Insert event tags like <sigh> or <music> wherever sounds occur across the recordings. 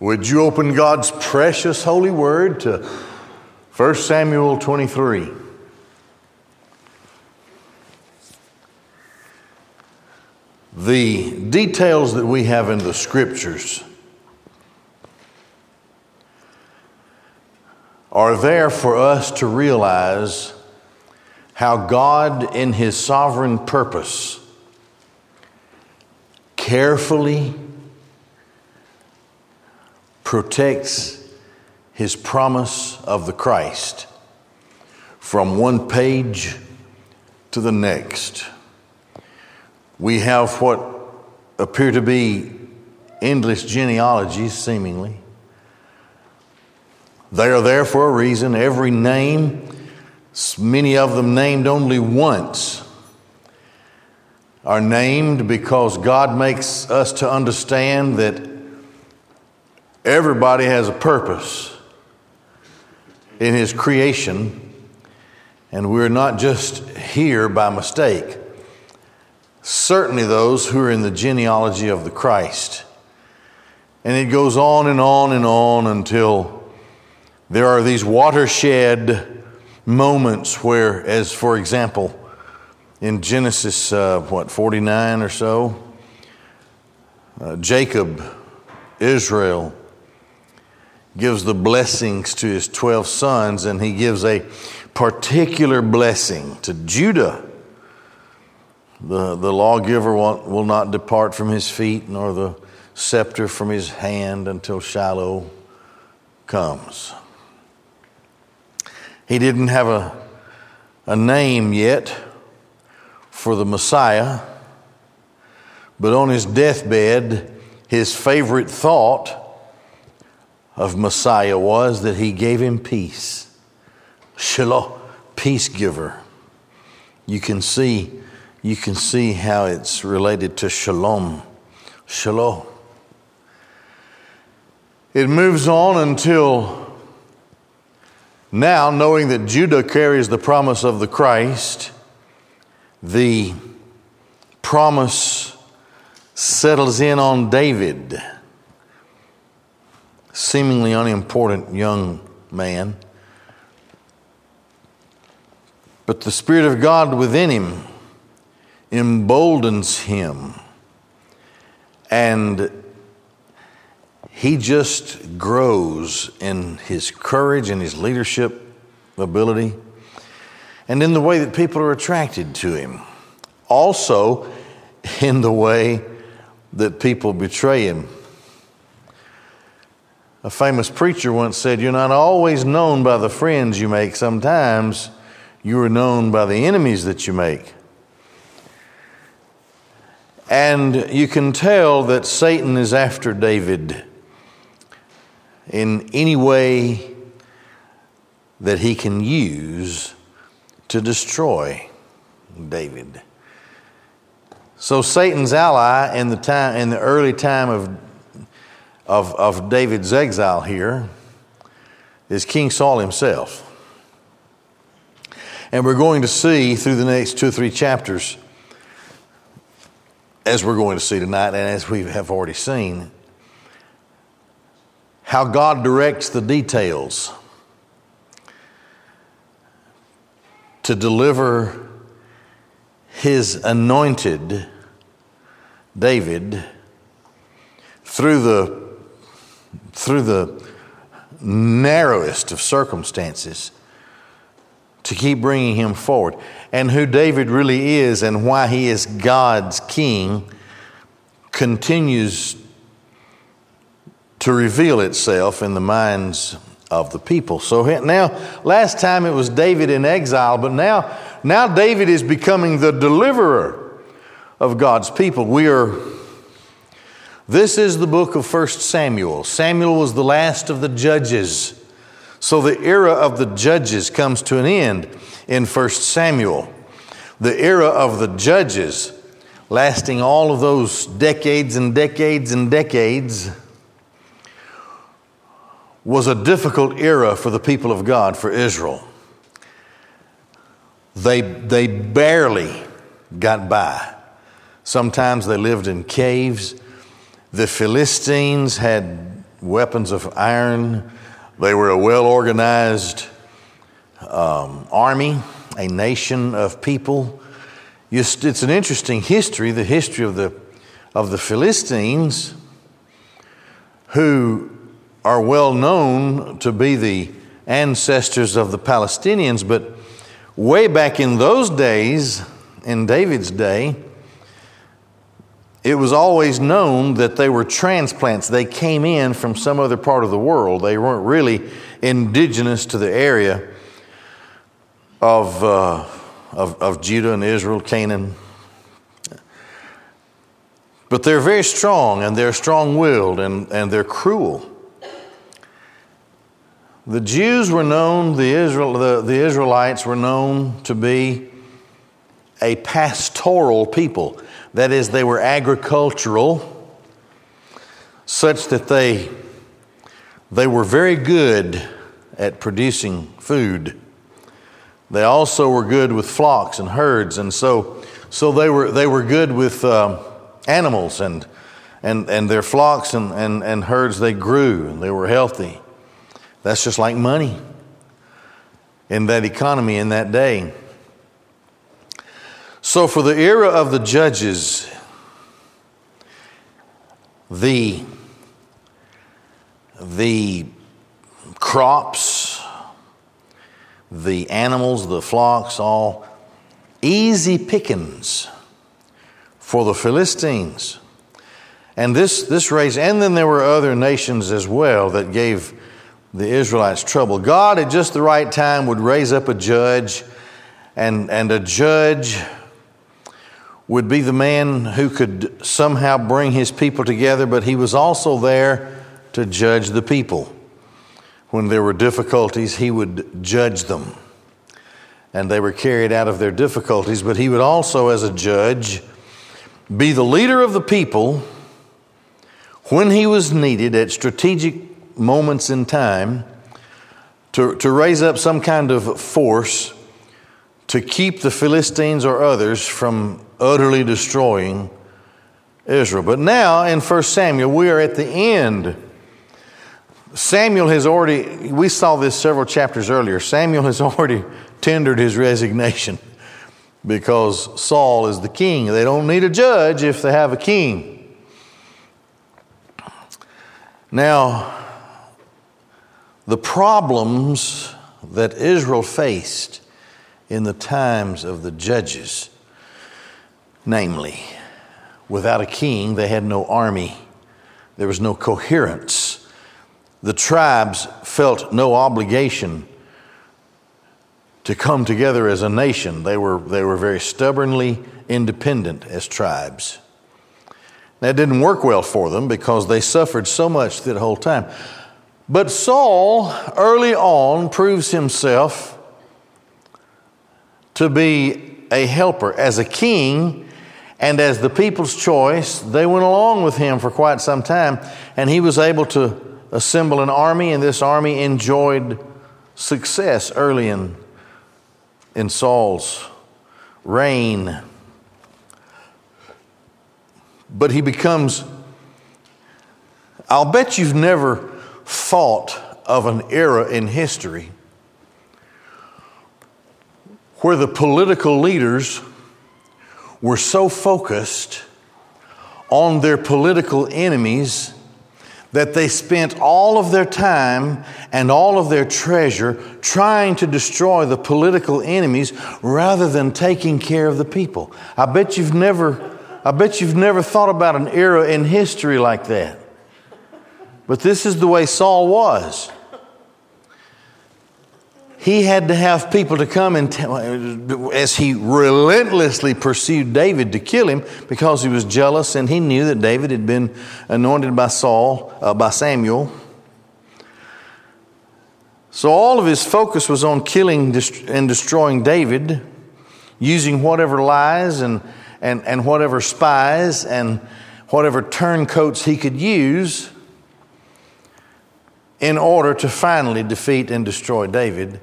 Would you open God's precious holy word to 1 Samuel 23? The details that we have in the scriptures are there for us to realize how God, in His sovereign purpose, carefully protects His promise of the Christ from one page to the next. We have what appear to be endless genealogies, seemingly. They are there for a reason. Every name, many of them named only once, are named because God makes us to understand that everybody has a purpose in His creation, and we're not just here by mistake certainly those who are in the genealogy of the Christ. And it goes on and on and on until there are these watershed moments where, as for example, in Genesis, uh, what, 49 or so, uh, Jacob, Israel, gives the blessings to his 12 sons, and he gives a particular blessing to Judah the, the lawgiver will, will not depart from his feet, nor the scepter from his hand until Shiloh comes. He didn't have a, a name yet for the Messiah, but on his deathbed, his favorite thought of Messiah was that he gave him peace. Shiloh, peace giver. You can see you can see how it's related to shalom. Shalom. It moves on until now, knowing that Judah carries the promise of the Christ, the promise settles in on David, seemingly unimportant young man. But the Spirit of God within him emboldens him. And he just grows in his courage and his leadership ability and in the way that people are attracted to him. Also, in the way that people betray him. A famous preacher once said, You're not always known by the friends you make, sometimes you are known by the enemies that you make. And you can tell that Satan is after David in any way that he can use to destroy David. So Satan's ally in the time in the early time of of, of David's exile here is King Saul himself. And we're going to see through the next two or three chapters as we're going to see tonight, and as we have already seen, how God directs the details to deliver his anointed David through the, through the narrowest of circumstances to keep bringing him forward. And who David really is and why he is God's king continues to reveal itself in the minds of the people. So now, last time it was David in exile, but now, now David is becoming the deliverer of God's people. We are, this is the book of First Samuel. Samuel was the last of the judges. So the era of the judges comes to an end in 1 Samuel. The era of the judges, lasting all of those decades and decades and decades, was a difficult era for the people of God, for Israel. They, they barely got by. Sometimes they lived in caves. The Philistines had weapons of iron. They were a well organized um, army, a nation of people. It's an interesting history, the history of the, of the Philistines, who are well known to be the ancestors of the Palestinians, but way back in those days, in David's day, it was always known that they were transplants. They came in from some other part of the world. They weren't really indigenous to the area of, uh, of, of Judah and Israel, Canaan. But they're very strong and they're strong willed and, and they're cruel. The Jews were known, the, Israel, the, the Israelites were known to be a pastoral people. That is, they were agricultural, such that they, they were very good at producing food. They also were good with flocks and herds, and so, so they, were, they were good with uh, animals, and, and, and their flocks and, and, and herds, they grew, and they were healthy. That's just like money in that economy in that day. So, for the era of the judges, the, the crops, the animals, the flocks, all easy pickings for the Philistines. And this, this race, and then there were other nations as well that gave the Israelites trouble. God, at just the right time, would raise up a judge, and, and a judge would be the man who could somehow bring his people together, but he was also there to judge the people. When there were difficulties, he would judge them. And they were carried out of their difficulties, but he would also, as a judge, be the leader of the people when he was needed at strategic moments in time to, to raise up some kind of force to keep the Philistines or others from utterly destroying Israel. But now in 1 Samuel, we are at the end. Samuel has already, we saw this several chapters earlier, Samuel has <laughs> already tendered his resignation because Saul is the king. They don't need a judge if they have a king. Now, the problems that Israel faced in the times of the judges, namely, without a king, they had no army, there was no coherence. The tribes felt no obligation to come together as a nation. They were, they were very stubbornly independent as tribes. That didn't work well for them because they suffered so much that whole time. But Saul early on proves himself to be a helper. As a king and as the people's choice, they went along with him for quite some time, and he was able to assemble an army, and this army enjoyed success early in, in Saul's reign. But he becomes, I'll bet you've never thought of an era in history where the political leaders were so focused on their political enemies that they spent all of their time and all of their treasure trying to destroy the political enemies rather than taking care of the people. I bet you've never I bet you've never thought about an era in history like that. But this is the way Saul was. He had to have people to come and tell, as he relentlessly pursued David to kill him because he was jealous and he knew that David had been anointed by Saul, uh, by Samuel. So all of his focus was on killing and destroying David, using whatever lies and, and, and whatever spies and whatever turncoats he could use in order to finally defeat and destroy David.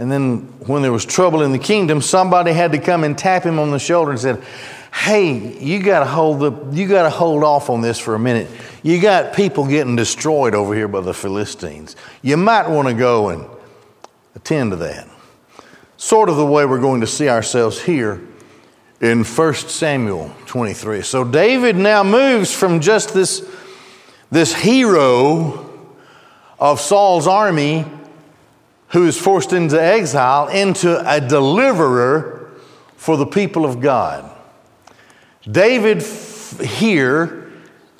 And then, when there was trouble in the kingdom, somebody had to come and tap him on the shoulder and said, hey, you got to hold the, you got to hold off on this for a minute. You got people getting destroyed over here by the Philistines. You might want to go and attend to that. Sort of the way we're going to see ourselves here in 1 Samuel 23. So David now moves from just this, this hero of Saul's army who is forced into exile into a deliverer for the people of God. David here,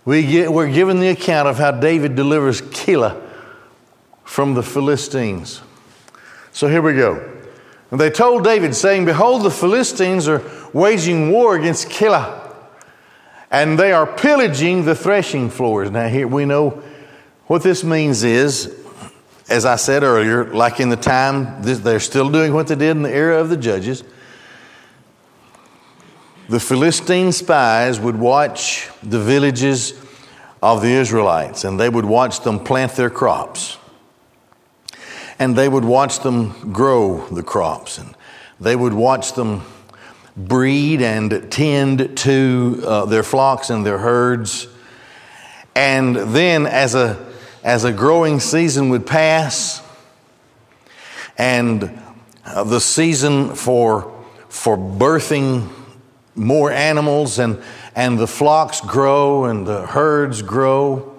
we get, we're given the account of how David delivers Keilah from the Philistines. So here we go. And they told David, saying, Behold, the Philistines are waging war against Keilah, and they are pillaging the threshing floors. Now, here we know what this means is, as I said earlier, like in the time, they're still doing what they did in the era of the judges the Philistine spies would watch the villages of the Israelites and they would watch them plant their crops. And they would watch them grow the crops and they would watch them breed and tend to uh, their flocks and their herds. And then, as a, as a growing season would pass, and uh, the season for, for birthing more animals and, and the flocks grow and the herds grow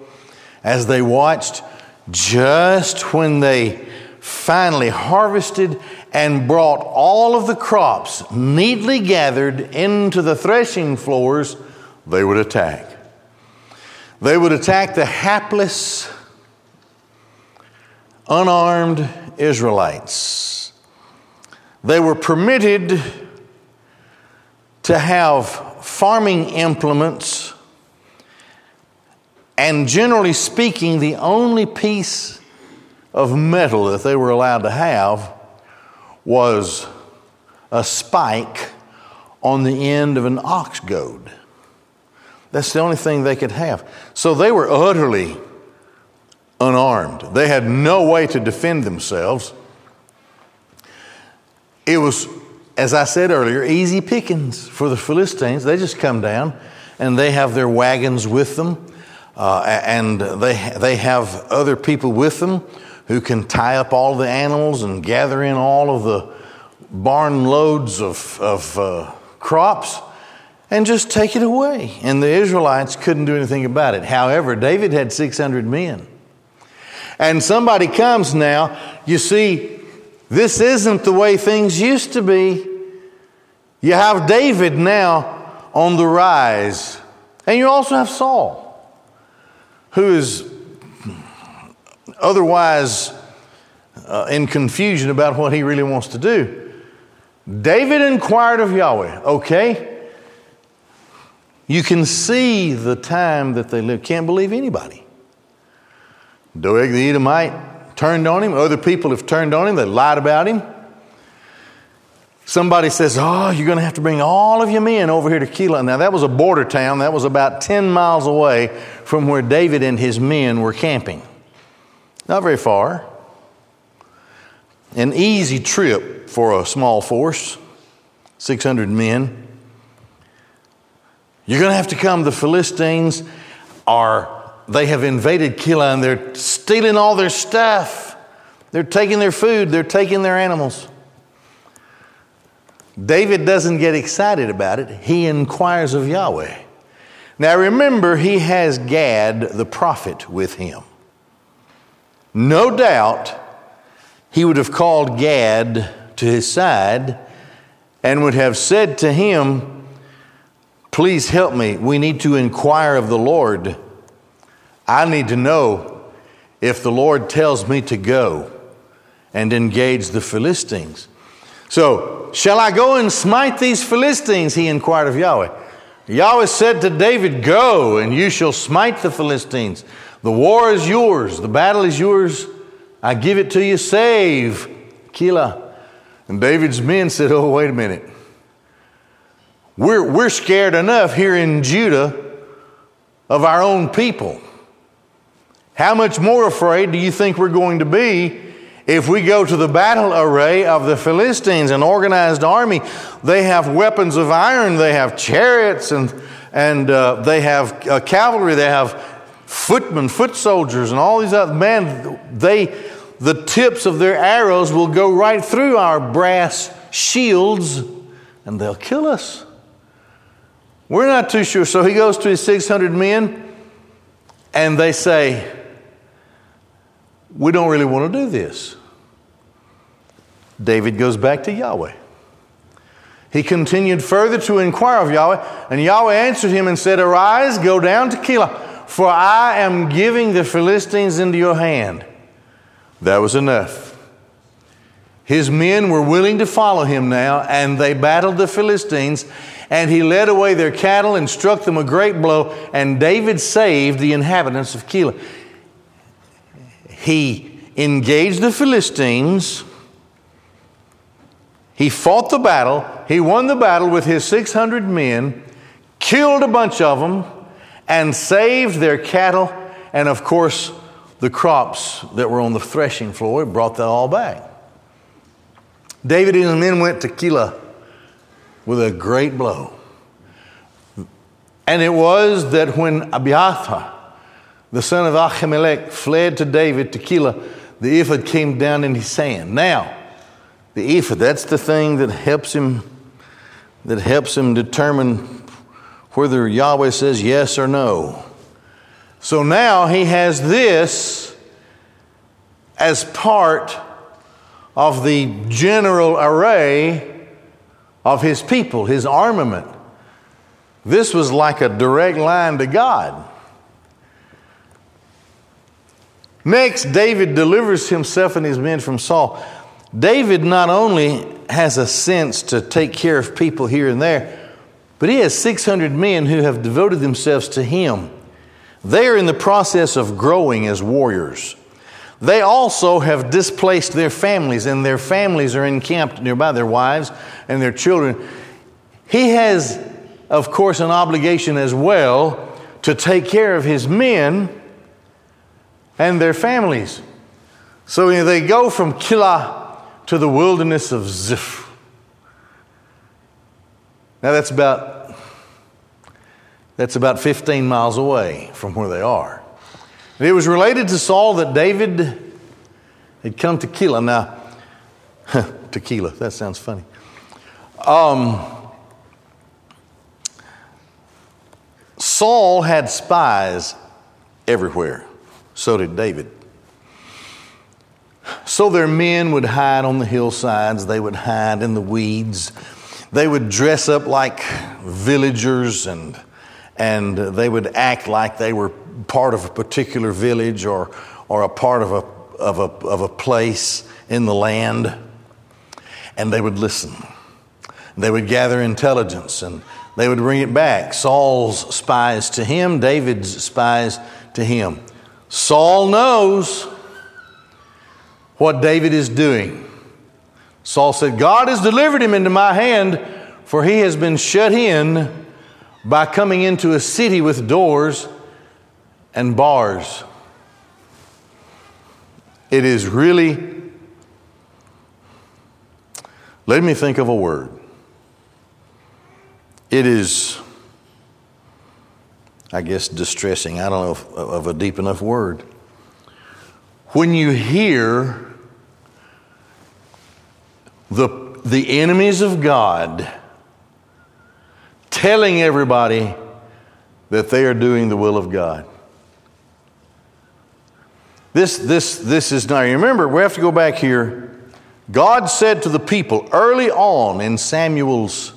as they watched just when they finally harvested and brought all of the crops neatly gathered into the threshing floors, they would attack. They would attack the hapless, unarmed Israelites. They were permitted to have farming implements, and generally speaking, the only piece of metal that they were allowed to have was a spike on the end of an ox goad. That's the only thing they could have. So they were utterly unarmed. They had no way to defend themselves. It was as I said earlier, easy pickings for the Philistines. They just come down and they have their wagons with them, uh, and they, they have other people with them who can tie up all the animals and gather in all of the barn loads of, of uh, crops and just take it away. And the Israelites couldn't do anything about it. However, David had 600 men. And somebody comes now, you see, this isn't the way things used to be. You have David now on the rise, and you also have Saul, who is otherwise uh, in confusion about what he really wants to do. David inquired of Yahweh, okay? You can see the time that they live. Can't believe anybody. Doeg the Edomite turned on him. Other people have turned on him. They lied about him. Somebody says, Oh, you're going to have to bring all of your men over here to Keilah. Now, that was a border town. That was about 10 miles away from where David and his men were camping. Not very far. An easy trip for a small force, 600 men. You're going to have to come. The Philistines are they have invaded Keilah and they're stealing all their stuff. They're taking their food, they're taking their animals. David doesn't get excited about it, he inquires of Yahweh. Now remember, he has Gad the prophet with him. No doubt he would have called Gad to his side and would have said to him, Please help me. We need to inquire of the Lord I need to know if the Lord tells me to go and engage the Philistines. So, shall I go and smite these Philistines? He inquired of Yahweh. Yahweh said to David, Go, and you shall smite the Philistines. The war is yours, the battle is yours. I give it to you. Save Keilah. And David's men said, Oh, wait a minute. We're, we're scared enough here in Judah of our own people. How much more afraid do you think we're going to be If we go to the battle array of the Philistines, an organized army, they have weapons of iron, they have chariots, and, and uh, they have uh, cavalry, they have footmen, foot soldiers, and all these other men. They, the tips of their arrows will go right through our brass shields, and they'll kill us. We're not too sure. So he goes to his 600 men, and they say, We don't really want to do this. David goes back to Yahweh. He continued further to inquire of Yahweh, and Yahweh answered him and said, Arise, go down to Keilah, for I am giving the Philistines into your hand. That was enough. His men were willing to follow him now, and they battled the Philistines, and he led away their cattle and struck them a great blow, and David saved the inhabitants of Keilah. He engaged the Philistines. He fought the battle. He won the battle with his 600 men, killed a bunch of them, and saved their cattle, and of course, the crops that were on the threshing floor. He brought that all back. David and his men went to Keilah with a great blow. And it was that when Abiathar, the son of Ahimelech, fled to David to Keilah, the ephod came down in his hand. Now, the ephod, that's the thing that helps him that helps him determine whether Yahweh says yes or no. So now he has this as part of the general array of his people, his armament. This was like a direct line to God. Next, David delivers himself and his men from Saul. David not only has a sense to take care of people here and there, but he has 600 men who have devoted themselves to him. They are in the process of growing as warriors. They also have displaced their families, and their families are encamped nearby, their wives and their children. He has, of course, an obligation as well to take care of his men and their families. So you know, they go from Keilah to the wilderness of Ziph. Now that's about that's about 15 miles away from where they are. And it was related to Saul that David had come to Keilah. Now, <laughs> tequila, that sounds funny. Um, Saul had spies everywhere. So did David. So their men would hide on the hillsides, they would hide in the weeds, they would dress up like villagers and, and they would act like they were part of a particular village or, or a part of a, of, a, of a place in the land, and they would listen. They would gather intelligence and they would bring it back. Saul's spies to him, David's spies to him. Saul knows what David is doing. Saul said, God has delivered him into my hand, for he has been shut in by coming into a city with doors and bars. It is really, let me think of a word. It is, I guess, distressing. I don't know if, of a deep enough word. When you hear the, the enemies of God telling everybody that they are doing the will of God. This, this, this is now, remember, we have to go back here. God said to the people early on in Samuel's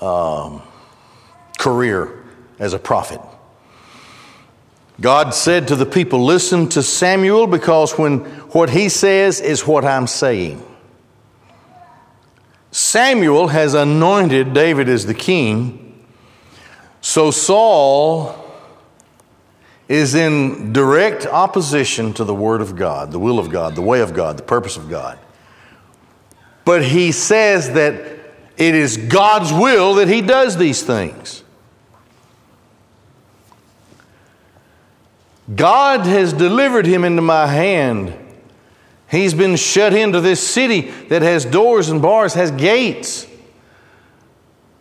um, career as a prophet, God said to the people, Listen to Samuel because when what he says is what I'm saying. Samuel has anointed David as the king, so Saul is in direct opposition to the Word of God, the will of God, the way of God, the purpose of God. But he says that it is God's will that he does these things. God has delivered him into my hand. He's been shut into this city that has doors and bars, has gates.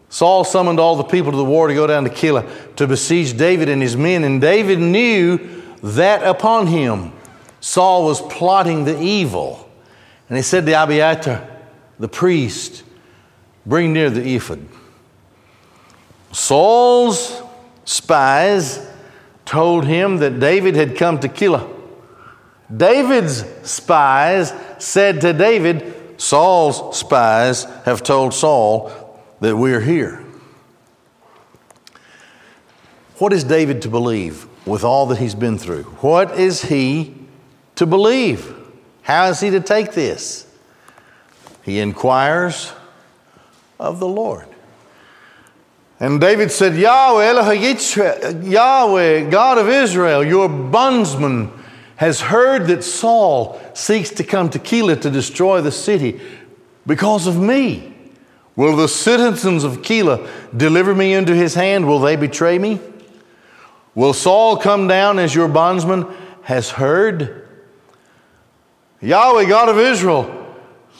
Saul summoned all the people to the war to go down to Keilah to besiege David and his men, and David knew that upon him Saul was plotting the evil. And he said to Abiathar, the priest, Bring near the ephod. Saul's spies told him that David had come to Keilah. David's spies said to David, Saul's spies have told Saul that we're here. What is David to believe with all that he's been through? What is he to believe? How is he to take this? He inquires of the Lord. And David said, Yahweh, Yahweh, God of Israel, your bondsman has heard that Saul seeks to come to Keilah to destroy the city because of me. Will the citizens of Keilah deliver me into his hand? Will they betray me? Will Saul come down as your bondsman has heard? Yahweh, God of Israel,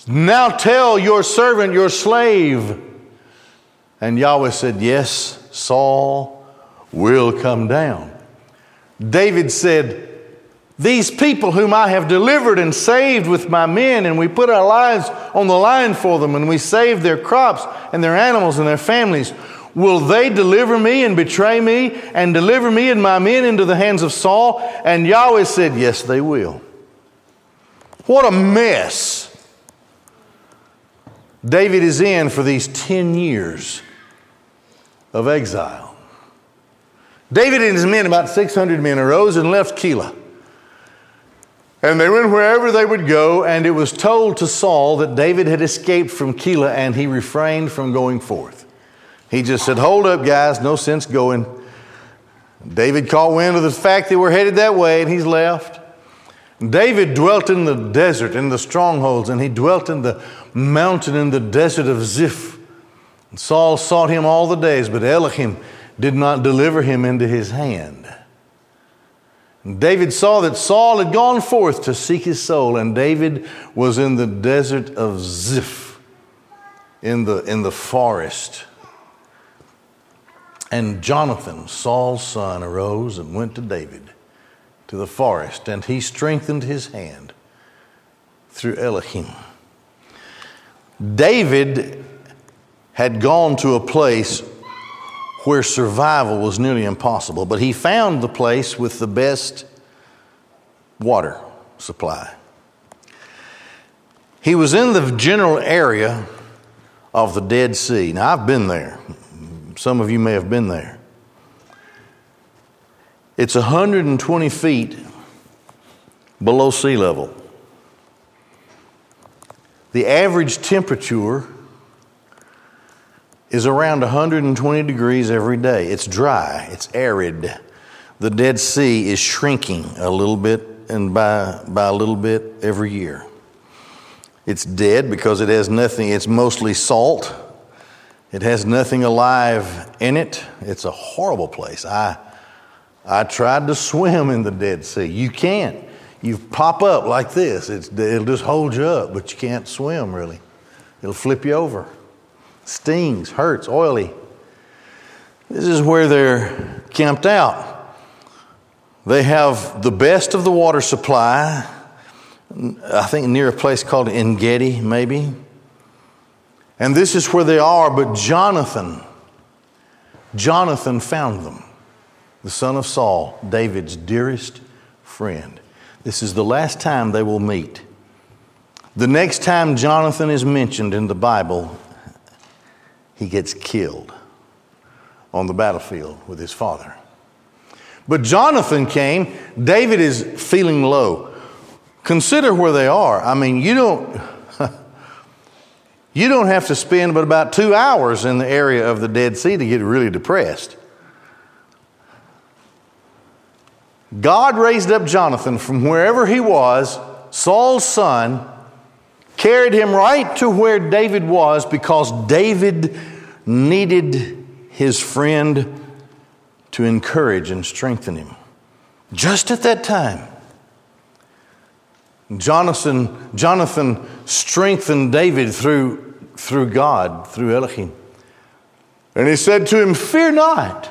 now tell your servant, your slave. And Yahweh said, Yes, Saul will come down. David said, These people whom I have delivered and saved with my men, and we put our lives on the line for them, and we saved their crops and their animals and their families. Will they deliver me and betray me and deliver me and my men into the hands of Saul? And Yahweh said, Yes, they will. What a mess David is in for these 10 years of exile. David and his men, about 600 men, arose and left Keilah. And they went wherever they would go, and it was told to Saul that David had escaped from Keilah and he refrained from going forth. He just said, Hold up, guys, no sense going. David caught wind of the fact that we're headed that way, and he's left. David dwelt in the desert, in the strongholds, and he dwelt in the mountain in the desert of Ziph. And Saul sought him all the days, but Elohim did not deliver him into his hand. And David saw that Saul had gone forth to seek his soul, and David was in the desert of Ziph, in the, in the forest. And Jonathan, Saul's son, arose and went to David to the forest, and he strengthened his hand through Elohim. David had gone to a place where survival was nearly impossible, but he found the place with the best water supply. He was in the general area of the Dead Sea. Now, I've been there. Some of you may have been there. It's 120 feet below sea level. The average temperature is around 120 degrees every day. It's dry, it's arid. The Dead Sea is shrinking a little bit and by, by a little bit every year. It's dead because it has nothing, it's mostly salt. It has nothing alive in it. It's a horrible place. I, I tried to swim in the Dead Sea. You can't you pop up like this. It's, it'll just hold you up, but you can't swim really. It'll flip you over. Stings, hurts, oily. This is where they're camped out. They have the best of the water supply, I think near a place called Engedi, maybe. And this is where they are, but Jonathan, Jonathan found them, the son of Saul, David's dearest friend. This is the last time they will meet. The next time Jonathan is mentioned in the Bible, he gets killed on the battlefield with his father. But Jonathan came, David is feeling low. Consider where they are. I mean, you don't <laughs> you don't have to spend but about 2 hours in the area of the Dead Sea to get really depressed. God raised up Jonathan from wherever he was, Saul's son, carried him right to where David was because David needed his friend to encourage and strengthen him. Just at that time, Jonathan, Jonathan strengthened David through, through God, through Elohim. And he said to him, Fear not,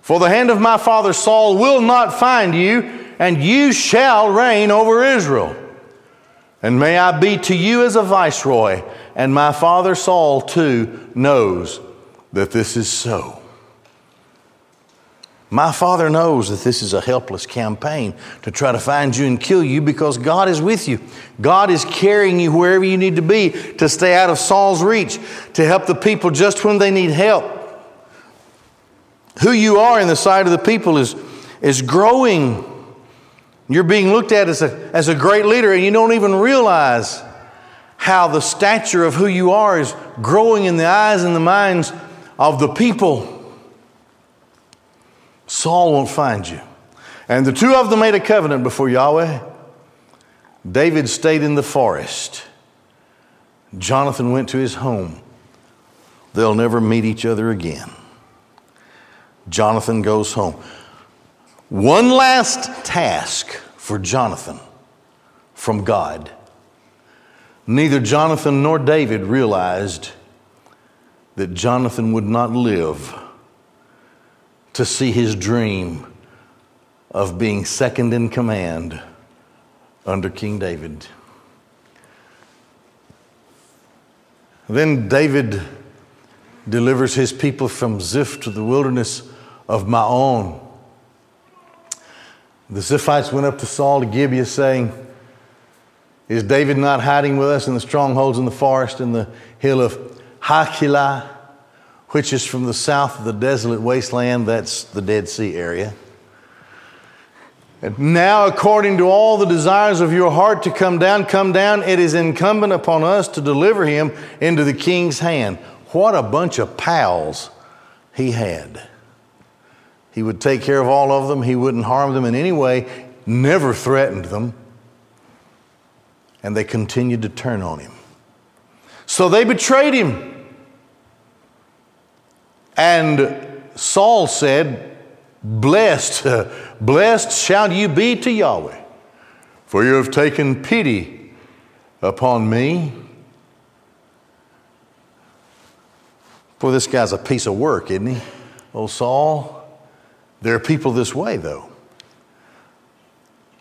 for the hand of my father Saul will not find you, and you shall reign over Israel. And may I be to you as a viceroy, and my father Saul too knows that this is so. My father knows that this is a helpless campaign to try to find you and kill you because God is with you. God is carrying you wherever you need to be to stay out of Saul's reach, to help the people just when they need help. Who you are in the sight of the people is, is growing. You're being looked at as a, as a great leader, and you don't even realize how the stature of who you are is growing in the eyes and the minds of the people. Saul won't find you. And the two of them made a covenant before Yahweh. David stayed in the forest. Jonathan went to his home. They'll never meet each other again. Jonathan goes home. One last task for Jonathan from God. Neither Jonathan nor David realized that Jonathan would not live to see his dream of being second in command under King David. Then David delivers his people from Ziph to the wilderness of Maon. The Ziphites went up to Saul to Gibeah, saying, Is David not hiding with us in the strongholds in the forest in the hill of Hachilah? which is from the south of the desolate wasteland, that's the Dead Sea area. And now, according to all the desires of your heart to come down, come down. It is incumbent upon us to deliver him into the king's hand. What a bunch of pals he had. He would take care of all of them, he wouldn't harm them in any way, never threatened them. And they continued to turn on him. So they betrayed him. And Saul said, Blessed, <laughs> blessed shall you be to Yahweh, for you have taken pity upon me. For this guy's a piece of work, isn't he? Oh, Saul. There are people this way, though.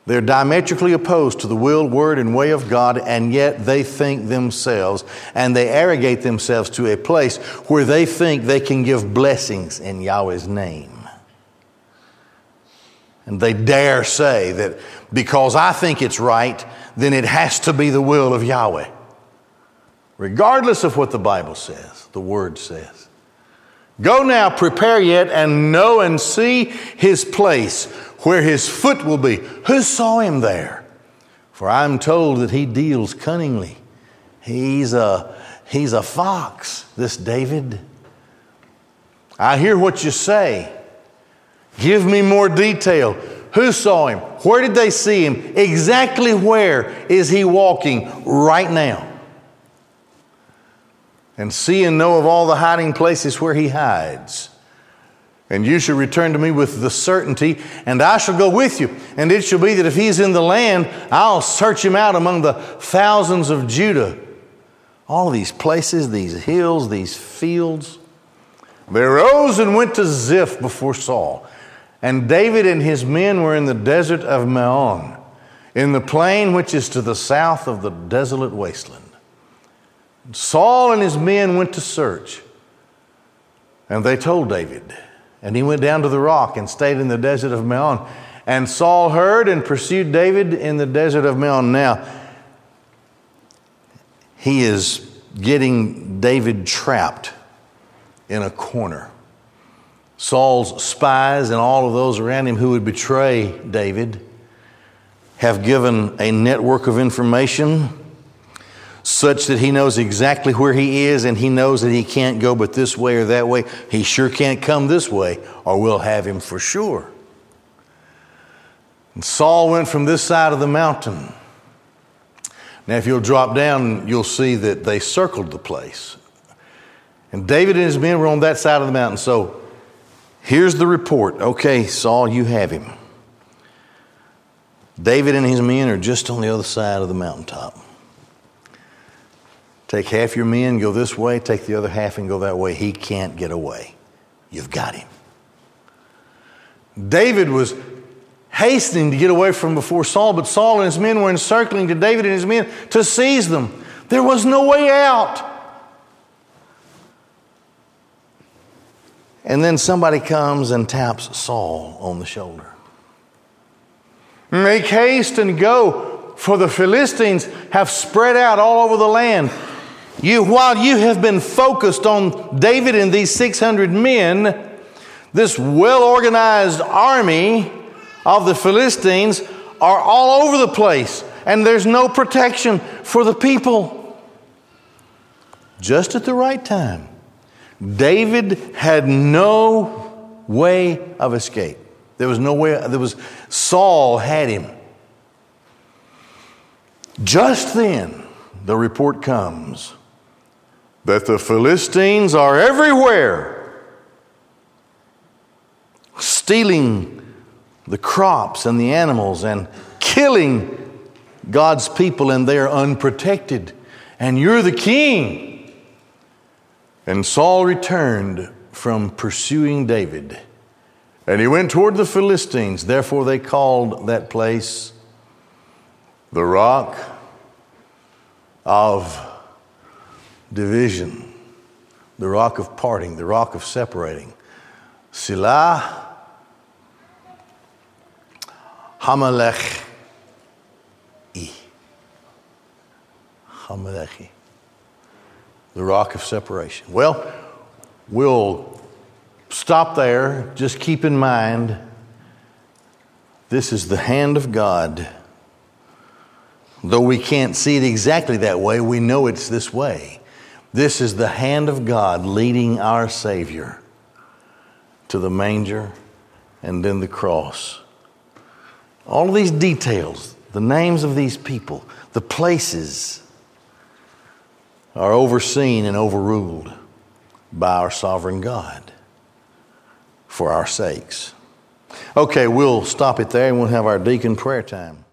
They're diametrically opposed to the will, word, and way of God, and yet they think themselves and they arrogate themselves to a place where they think they can give blessings in Yahweh's name. And they dare say that because I think it's right, then it has to be the will of Yahweh. Regardless of what the Bible says, the Word says. Go now, prepare yet, and know and see his place where his foot will be. Who saw him there? For I'm told that he deals cunningly. He's a, he's a fox, this David. I hear what you say. Give me more detail. Who saw him? Where did they see him? Exactly where is he walking right now? And see and know of all the hiding places where he hides. And you shall return to me with the certainty, and I shall go with you. And it shall be that if he's in the land, I'll search him out among the thousands of Judah. All these places, these hills, these fields. They rose and went to Ziph before Saul. And David and his men were in the desert of Maon, in the plain which is to the south of the desolate wasteland. Saul and his men went to search, and they told David. And he went down to the rock and stayed in the desert of Maon. And Saul heard and pursued David in the desert of Maon. Now, he is getting David trapped in a corner. Saul's spies and all of those around him who would betray David have given a network of information such that he knows exactly where he is and he knows that he can't go but this way or that way. He sure can't come this way or we'll have him for sure. And Saul went from this side of the mountain. Now, if you'll drop down, you'll see that they circled the place. And David and his men were on that side of the mountain. So here's the report. Okay, Saul, you have him. David and his men are just on the other side of the mountaintop. Take half your men, go this way, take the other half and go that way. He can't get away. You've got him. David was hastening to get away from before Saul, but Saul and his men were encircling to David and his men to seize them. There was no way out. And then somebody comes and taps Saul on the shoulder. Make haste and go, for the Philistines have spread out all over the land. You, while you have been focused on David and these 600 men, this well organized army of the Philistines are all over the place, and there's no protection for the people. Just at the right time, David had no way of escape. There was no way, there was, Saul had him. Just then, the report comes that the Philistines are everywhere, stealing the crops and the animals and killing God's people, and they're unprotected. And you're the king. And Saul returned from pursuing David. And he went toward the Philistines. Therefore, they called that place the rock of division, the rock of parting, the rock of separating. Selah Hamalech I. Hamalechi. The rock of separation. Well, we'll stop there. Just keep in mind this is the hand of God. Though we can't see it exactly that way, we know it's this way. This is the hand of God leading our Savior to the manger and then the cross. All of these details, the names of these people, the places, are overseen and overruled by our sovereign God for our sakes. Okay, we'll stop it there and we'll have our deacon prayer time.